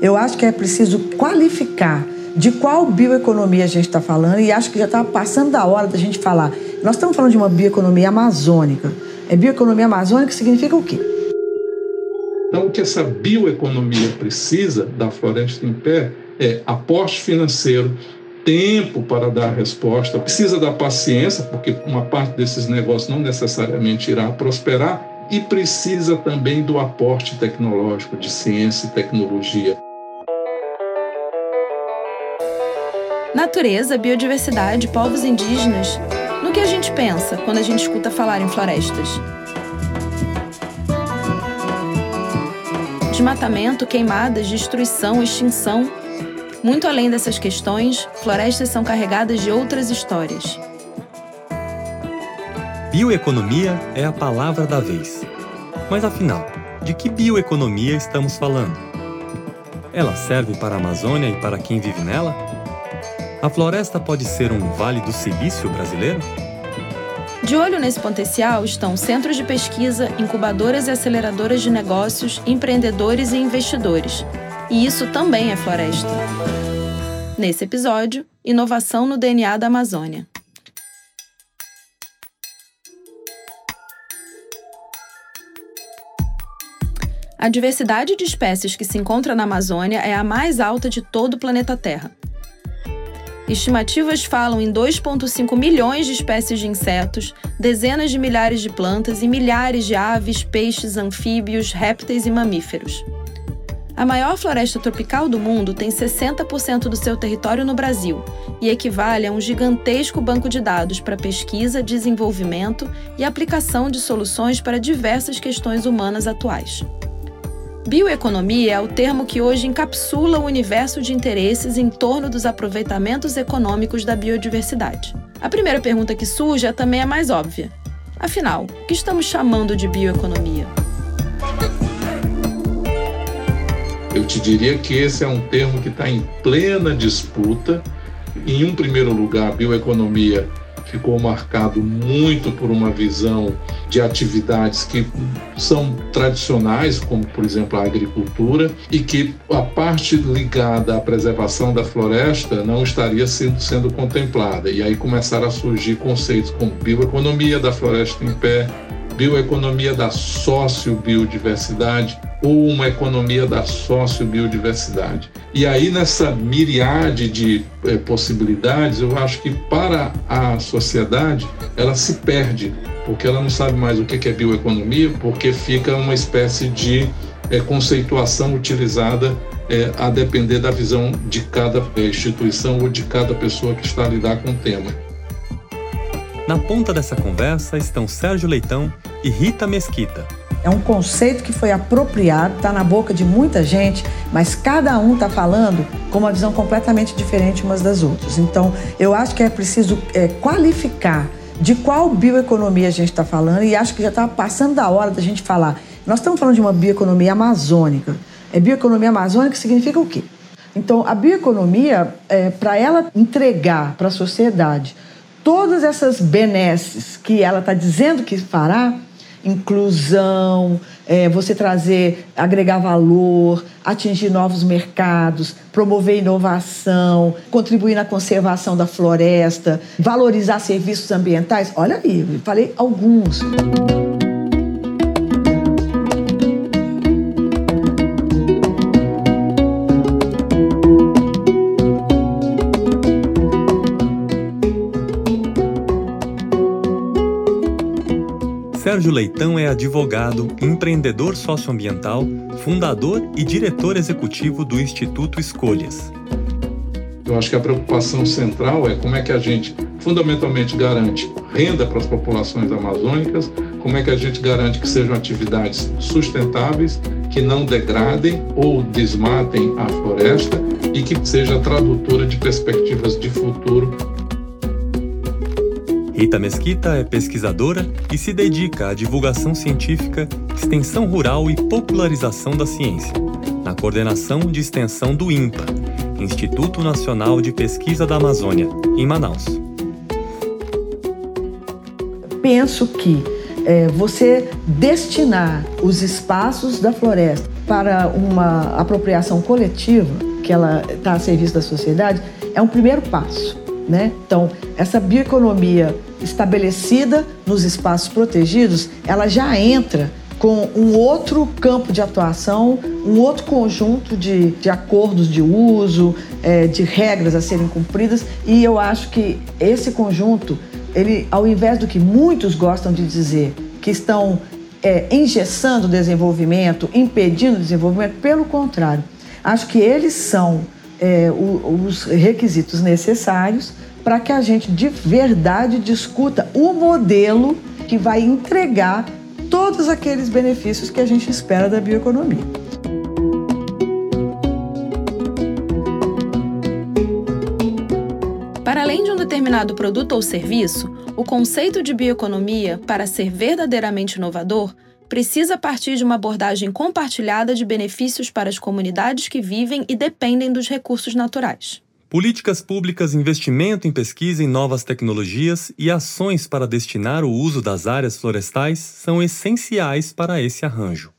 Eu acho que é preciso qualificar de qual bioeconomia a gente está falando e acho que já está passando da hora da gente falar. Nós estamos falando de uma bioeconomia amazônica. É bioeconomia amazônica significa o quê? Então, o que essa bioeconomia precisa da floresta em pé é aporte financeiro, tempo para dar resposta, precisa da paciência, porque uma parte desses negócios não necessariamente irá prosperar, e precisa também do aporte tecnológico, de ciência e tecnologia. Natureza, biodiversidade, povos indígenas. No que a gente pensa quando a gente escuta falar em florestas? Desmatamento, queimadas, destruição, extinção. Muito além dessas questões, florestas são carregadas de outras histórias. Bioeconomia é a palavra da vez. Mas afinal, de que bioeconomia estamos falando? Ela serve para a Amazônia e para quem vive nela? A floresta pode ser um vale do silício brasileiro? De olho nesse potencial estão centros de pesquisa, incubadoras e aceleradoras de negócios, empreendedores e investidores. E isso também é floresta. Nesse episódio, inovação no DNA da Amazônia. A diversidade de espécies que se encontra na Amazônia é a mais alta de todo o planeta Terra. Estimativas falam em 2,5 milhões de espécies de insetos, dezenas de milhares de plantas e milhares de aves, peixes, anfíbios, répteis e mamíferos. A maior floresta tropical do mundo tem 60% do seu território no Brasil e equivale a um gigantesco banco de dados para pesquisa, desenvolvimento e aplicação de soluções para diversas questões humanas atuais. Bioeconomia é o termo que hoje encapsula o universo de interesses em torno dos aproveitamentos econômicos da biodiversidade. A primeira pergunta que surge é também a mais óbvia. Afinal, o que estamos chamando de bioeconomia? Eu te diria que esse é um termo que está em plena disputa. Em um primeiro lugar, bioeconomia ficou marcado muito por uma visão de atividades que são tradicionais, como por exemplo a agricultura, e que a parte ligada à preservação da floresta não estaria sendo, sendo contemplada. E aí começaram a surgir conceitos como bioeconomia da floresta em pé, bioeconomia da sociobiodiversidade ou uma economia da sociobiodiversidade. E aí, nessa miriade de é, possibilidades, eu acho que para a sociedade ela se perde, porque ela não sabe mais o que é bioeconomia, porque fica uma espécie de é, conceituação utilizada é, a depender da visão de cada instituição ou de cada pessoa que está a lidar com o tema. Na ponta dessa conversa estão Sérgio Leitão e Rita Mesquita. É um conceito que foi apropriado, está na boca de muita gente, mas cada um está falando com uma visão completamente diferente umas das outras. Então, eu acho que é preciso é, qualificar de qual bioeconomia a gente está falando e acho que já está passando da hora da gente falar. Nós estamos falando de uma bioeconomia amazônica. É bioeconomia amazônica significa o quê? Então, a bioeconomia, é, para ela entregar para a sociedade todas essas benesses que ela está dizendo que fará, inclusão, é, você trazer, agregar valor, atingir novos mercados, promover inovação, contribuir na conservação da floresta, valorizar serviços ambientais. Olha aí, falei alguns. Sérgio Leitão é advogado, empreendedor socioambiental, fundador e diretor executivo do Instituto Escolhas. Eu acho que a preocupação central é como é que a gente fundamentalmente garante renda para as populações amazônicas, como é que a gente garante que sejam atividades sustentáveis, que não degradem ou desmatem a floresta e que seja tradutora de perspectivas de futuro Rita Mesquita é pesquisadora e se dedica à divulgação científica, extensão rural e popularização da ciência, na coordenação de extensão do INPA, Instituto Nacional de Pesquisa da Amazônia, em Manaus. Penso que é, você destinar os espaços da floresta para uma apropriação coletiva, que ela está a serviço da sociedade, é um primeiro passo. Né? Então, essa bioeconomia estabelecida nos espaços protegidos, ela já entra com um outro campo de atuação, um outro conjunto de, de acordos de uso, é, de regras a serem cumpridas, e eu acho que esse conjunto, ele, ao invés do que muitos gostam de dizer, que estão é, engessando o desenvolvimento, impedindo o desenvolvimento, pelo contrário, acho que eles são é, os requisitos necessários para que a gente de verdade discuta o modelo que vai entregar todos aqueles benefícios que a gente espera da bioeconomia. Para além de um determinado produto ou serviço, o conceito de bioeconomia, para ser verdadeiramente inovador, precisa partir de uma abordagem compartilhada de benefícios para as comunidades que vivem e dependem dos recursos naturais. Políticas públicas, investimento em pesquisa em novas tecnologias e ações para destinar o uso das áreas florestais são essenciais para esse arranjo.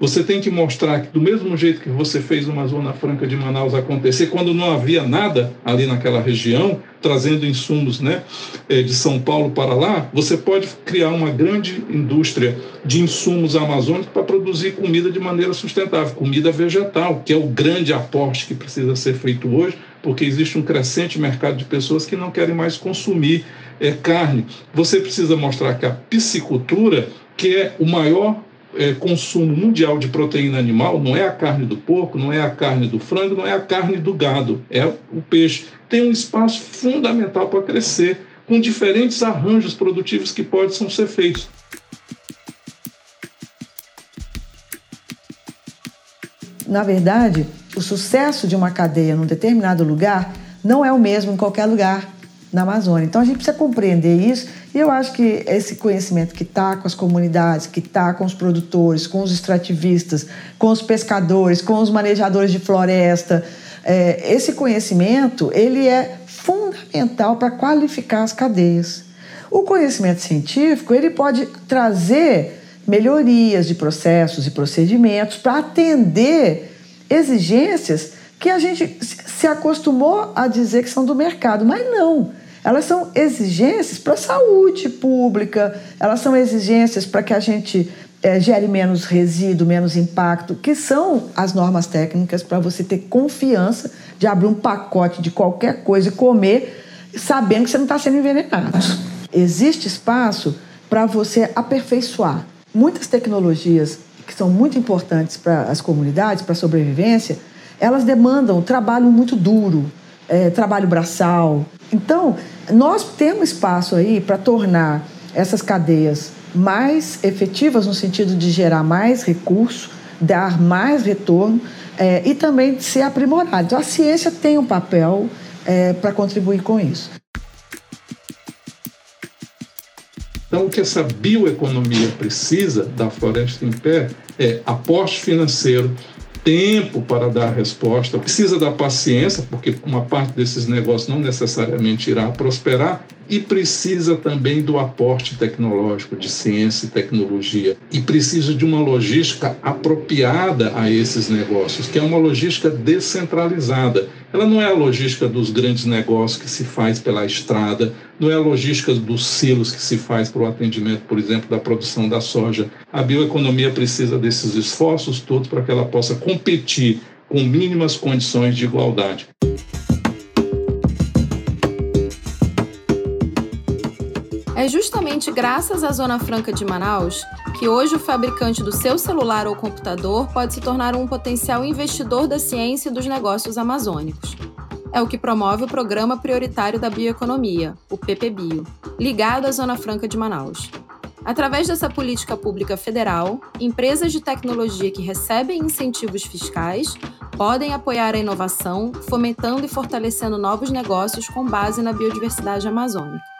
Você tem que mostrar que, do mesmo jeito que você fez uma Zona Franca de Manaus acontecer, quando não havia nada ali naquela região, trazendo insumos né, eh, de São Paulo para lá, você pode criar uma grande indústria de insumos amazônicos para produzir comida de maneira sustentável, comida vegetal, que é o grande aporte que precisa ser feito hoje, porque existe um crescente mercado de pessoas que não querem mais consumir é, carne. Você precisa mostrar que a piscicultura, que é o maior é, consumo mundial de proteína animal não é a carne do porco, não é a carne do frango, não é a carne do gado, é o peixe. Tem um espaço fundamental para crescer, com diferentes arranjos produtivos que podem ser feitos. Na verdade, o sucesso de uma cadeia num determinado lugar não é o mesmo em qualquer lugar na Amazônia. Então a gente precisa compreender isso e eu acho que esse conhecimento que está com as comunidades, que está com os produtores, com os extrativistas, com os pescadores, com os manejadores de floresta, é, esse conhecimento ele é fundamental para qualificar as cadeias. O conhecimento científico ele pode trazer melhorias de processos e procedimentos para atender exigências que a gente se acostumou a dizer que são do mercado, mas não. Elas são exigências para a saúde pública, elas são exigências para que a gente é, gere menos resíduo, menos impacto, que são as normas técnicas para você ter confiança de abrir um pacote de qualquer coisa e comer, sabendo que você não está sendo envenenado. Existe espaço para você aperfeiçoar. Muitas tecnologias que são muito importantes para as comunidades, para a sobrevivência, elas demandam trabalho muito duro, é, trabalho braçal. Então, nós temos espaço aí para tornar essas cadeias mais efetivas no sentido de gerar mais recurso, dar mais retorno é, e também de ser aprimorado. Então, a ciência tem um papel é, para contribuir com isso. Então, o que essa bioeconomia precisa da floresta em pé é aporte financeiro, tempo para dar resposta, precisa da paciência, porque uma parte desses negócios não necessariamente irá prosperar, e precisa também do aporte tecnológico, de ciência e tecnologia. E precisa de uma logística apropriada a esses negócios, que é uma logística descentralizada. Ela não é a logística dos grandes negócios que se faz pela estrada, não é a logística dos silos que se faz para o atendimento, por exemplo, da produção da soja. A bioeconomia precisa desses esforços todos para que ela possa competir com mínimas condições de igualdade. É justamente graças à Zona Franca de Manaus que hoje o fabricante do seu celular ou computador pode se tornar um potencial investidor da ciência e dos negócios amazônicos. É o que promove o Programa Prioritário da Bioeconomia, o PPBio, ligado à Zona Franca de Manaus. Através dessa política pública federal, empresas de tecnologia que recebem incentivos fiscais podem apoiar a inovação, fomentando e fortalecendo novos negócios com base na biodiversidade amazônica.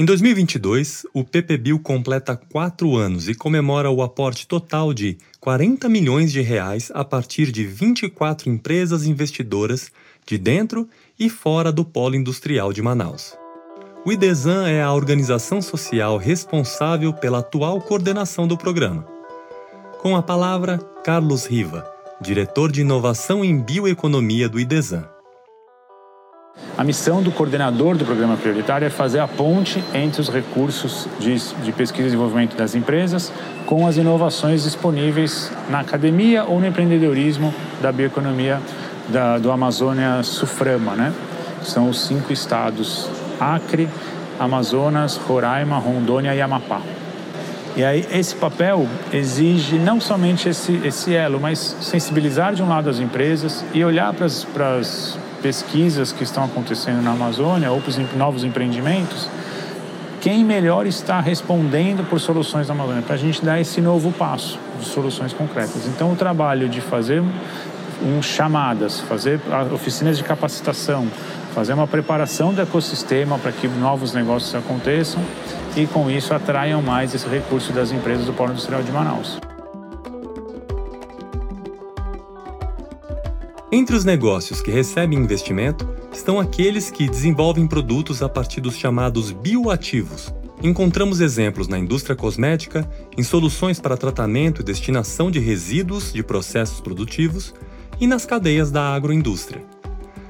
Em 2022, o PPBio completa quatro anos e comemora o aporte total de 40 milhões de reais a partir de 24 empresas investidoras de dentro e fora do polo industrial de Manaus. o IDESAN é a organização social responsável pela atual coordenação do programa. Com a palavra, Carlos Riva, diretor de inovação em bioeconomia do IDESAN. A missão do coordenador do programa prioritário é fazer a ponte entre os recursos de, de, pesquisa e desenvolvimento das empresas com as inovações disponíveis na academia ou no empreendedorismo da bioeconomia da, do Amazônia Suframa, né? São os cinco estados: Acre, Amazonas, Roraima, Rondônia e Amapá. E aí esse papel exige não somente esse, esse elo, mas sensibilizar de um lado as empresas e olhar para as pesquisas que estão acontecendo na Amazônia ou para os novos empreendimentos, quem melhor está respondendo por soluções na Amazônia, para a gente dar esse novo passo de soluções concretas. Então, o trabalho de fazer um, chamadas, fazer oficinas de capacitação, fazer uma preparação do ecossistema para que novos negócios aconteçam e, com isso, atraiam mais esse recurso das empresas do Polo Industrial de Manaus. Entre os negócios que recebem investimento estão aqueles que desenvolvem produtos a partir dos chamados bioativos. Encontramos exemplos na indústria cosmética, em soluções para tratamento e destinação de resíduos de processos produtivos e nas cadeias da agroindústria.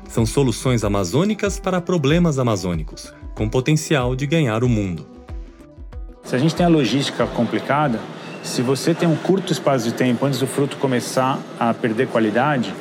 São soluções amazônicas para problemas amazônicos, com potencial de ganhar o mundo. Se a gente tem a logística complicada, se você tem um curto espaço de tempo antes do fruto começar a perder qualidade,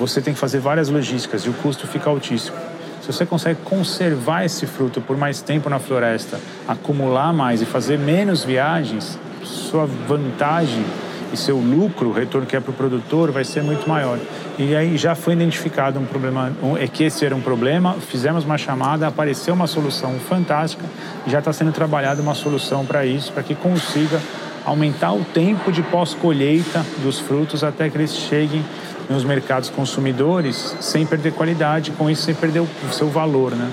você tem que fazer várias logísticas e o custo fica altíssimo. Se você consegue conservar esse fruto por mais tempo na floresta, acumular mais e fazer menos viagens, sua vantagem e seu lucro, o retorno que é para o produtor, vai ser muito maior. E aí já foi identificado um problema, um, é que esse era um problema, fizemos uma chamada, apareceu uma solução fantástica já está sendo trabalhada uma solução para isso, para que consiga aumentar o tempo de pós-colheita dos frutos até que eles cheguem nos mercados consumidores sem perder qualidade, com isso sem perder o seu valor, né?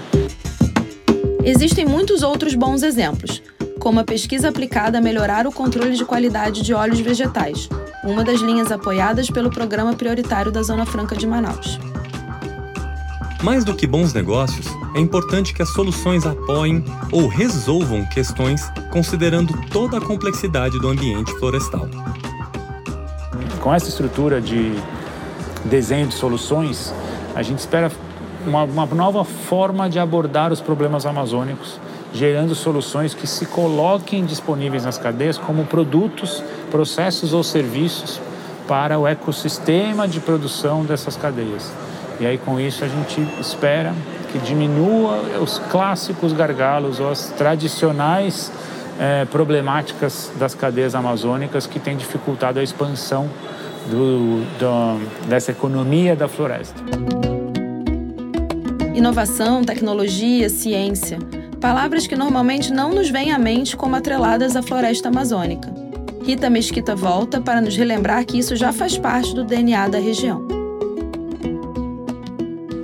Existem muitos outros bons exemplos, como a pesquisa aplicada a melhorar o controle de qualidade de óleos vegetais, uma das linhas apoiadas pelo Programa Prioritário da Zona Franca de Manaus. Mais do que bons negócios, é importante que as soluções apoiem ou resolvam questões considerando toda a complexidade do ambiente florestal. Com essa estrutura de desenho de soluções, a gente espera uma, uma nova forma de abordar os problemas amazônicos, gerando soluções que se coloquem disponíveis nas cadeias como produtos, processos ou serviços para o ecossistema de produção dessas cadeias. E aí, com isso, a gente espera que diminua os clássicos gargalos ou as tradicionais eh, problemáticas das cadeias amazônicas que têm dificultado a expansão do, do, dessa economia da floresta. Inovação, tecnologia, ciência. Palavras que normalmente não nos vêm à mente como atreladas à floresta amazônica. Rita Mesquita volta para nos relembrar que isso já faz parte do DNA da região.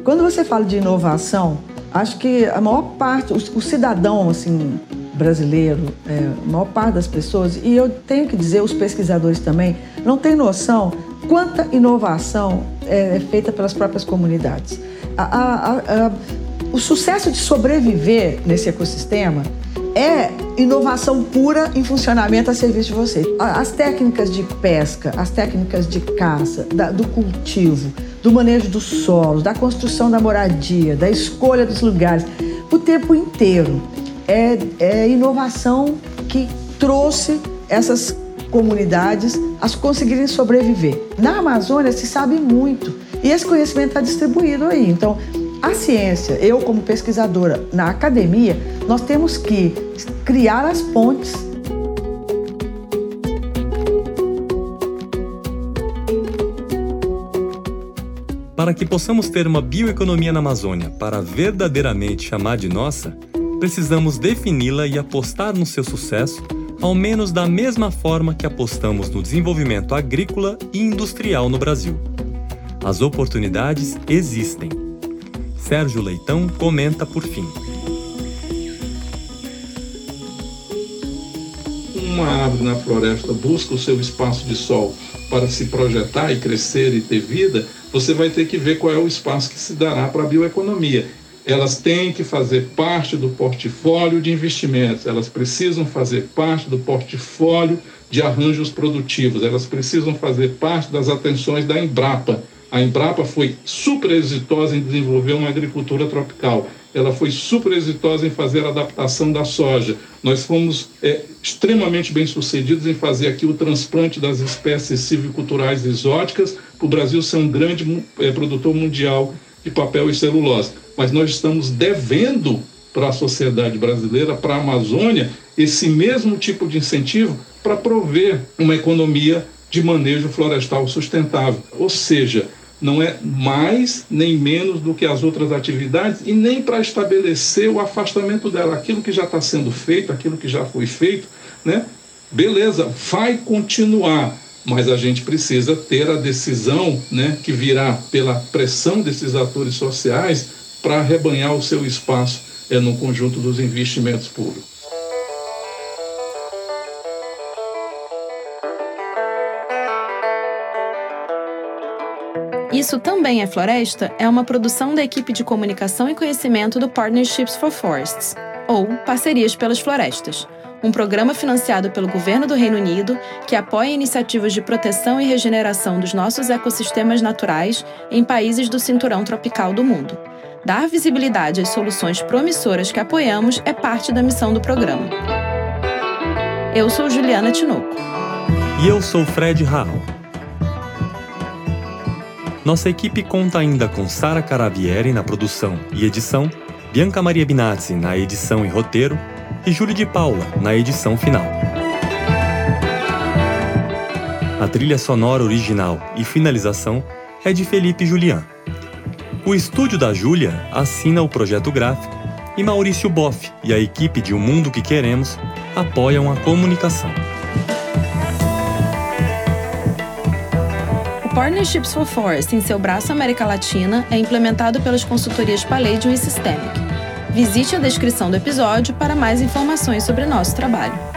Quando você fala de inovação, acho que a maior parte, o, o cidadão assim, brasileiro, é, a maior parte das pessoas, e eu tenho que dizer, os pesquisadores também, não tem noção quanta inovação é feita pelas próprias comunidades. A, a, a, o sucesso de sobreviver nesse ecossistema é inovação pura em funcionamento a serviço de vocês. As técnicas de pesca, as técnicas de caça, da, do cultivo, do manejo dos solos, da construção da moradia, da escolha dos lugares, o tempo inteiro é, é inovação que trouxe essas comunidades a conseguirem sobreviver. Na Amazônia se sabe muito e esse conhecimento está distribuído aí. Então, a ciência, eu como pesquisadora na academia, nós temos que criar as pontes Para que possamos ter uma bioeconomia na Amazônia para verdadeiramente chamar de nossa, precisamos defini-la e apostar no seu sucesso, ao menos da mesma forma que apostamos no desenvolvimento agrícola e industrial no Brasil. As oportunidades existem. Sérgio Leitão comenta por fim. Uma árvore na floresta busca o seu espaço de sol para se projetar e crescer e ter vida, você vai ter que ver qual é o espaço que se dará para a bioeconomia elas têm que fazer parte do portfólio de investimentos, elas precisam fazer parte do portfólio de arranjos produtivos, elas precisam fazer parte das atenções da Embrapa. A Embrapa foi super exitosa em desenvolver uma agricultura tropical. Ela foi super exitosa em fazer a adaptação da soja. Nós fomos é, extremamente bem sucedidos em fazer aqui o transplante das espécies silviculturais exóticas, o Brasil ser um grande é, produtor mundial de papel e celulose. Mas nós estamos devendo para a sociedade brasileira, para a Amazônia, esse mesmo tipo de incentivo para prover uma economia de manejo florestal sustentável. Ou seja, não é mais nem menos do que as outras atividades e nem para estabelecer o afastamento dela. Aquilo que já está sendo feito, aquilo que já foi feito, né? beleza, vai continuar, mas a gente precisa ter a decisão né, que virá pela pressão desses atores sociais para arrebanhar o seu espaço é, no conjunto dos investimentos públicos. Isso Também é Floresta é uma produção da equipe de comunicação e conhecimento do Partnerships for Forests, ou Parcerias pelas Florestas, um programa financiado pelo governo do Reino Unido que apoia iniciativas de proteção e regeneração dos nossos ecossistemas naturais em países do cinturão tropical do mundo. Dar visibilidade às soluções promissoras que apoiamos é parte da missão do programa. Eu sou Juliana Tinoco. E eu sou Fred Raal. Nossa equipe conta ainda com Sara Caravieri na produção e edição, Bianca Maria Binazzi na edição e roteiro e Júlio de Paula na edição final. A trilha sonora original e finalização é de Felipe Julian. O estúdio da Júlia assina o projeto gráfico e Maurício Boff e a equipe de O Mundo que Queremos apoiam a comunicação. O Partnerships for Forest, em seu braço América Latina, é implementado pelas consultorias Palladium e Systemic. Visite a descrição do episódio para mais informações sobre nosso trabalho.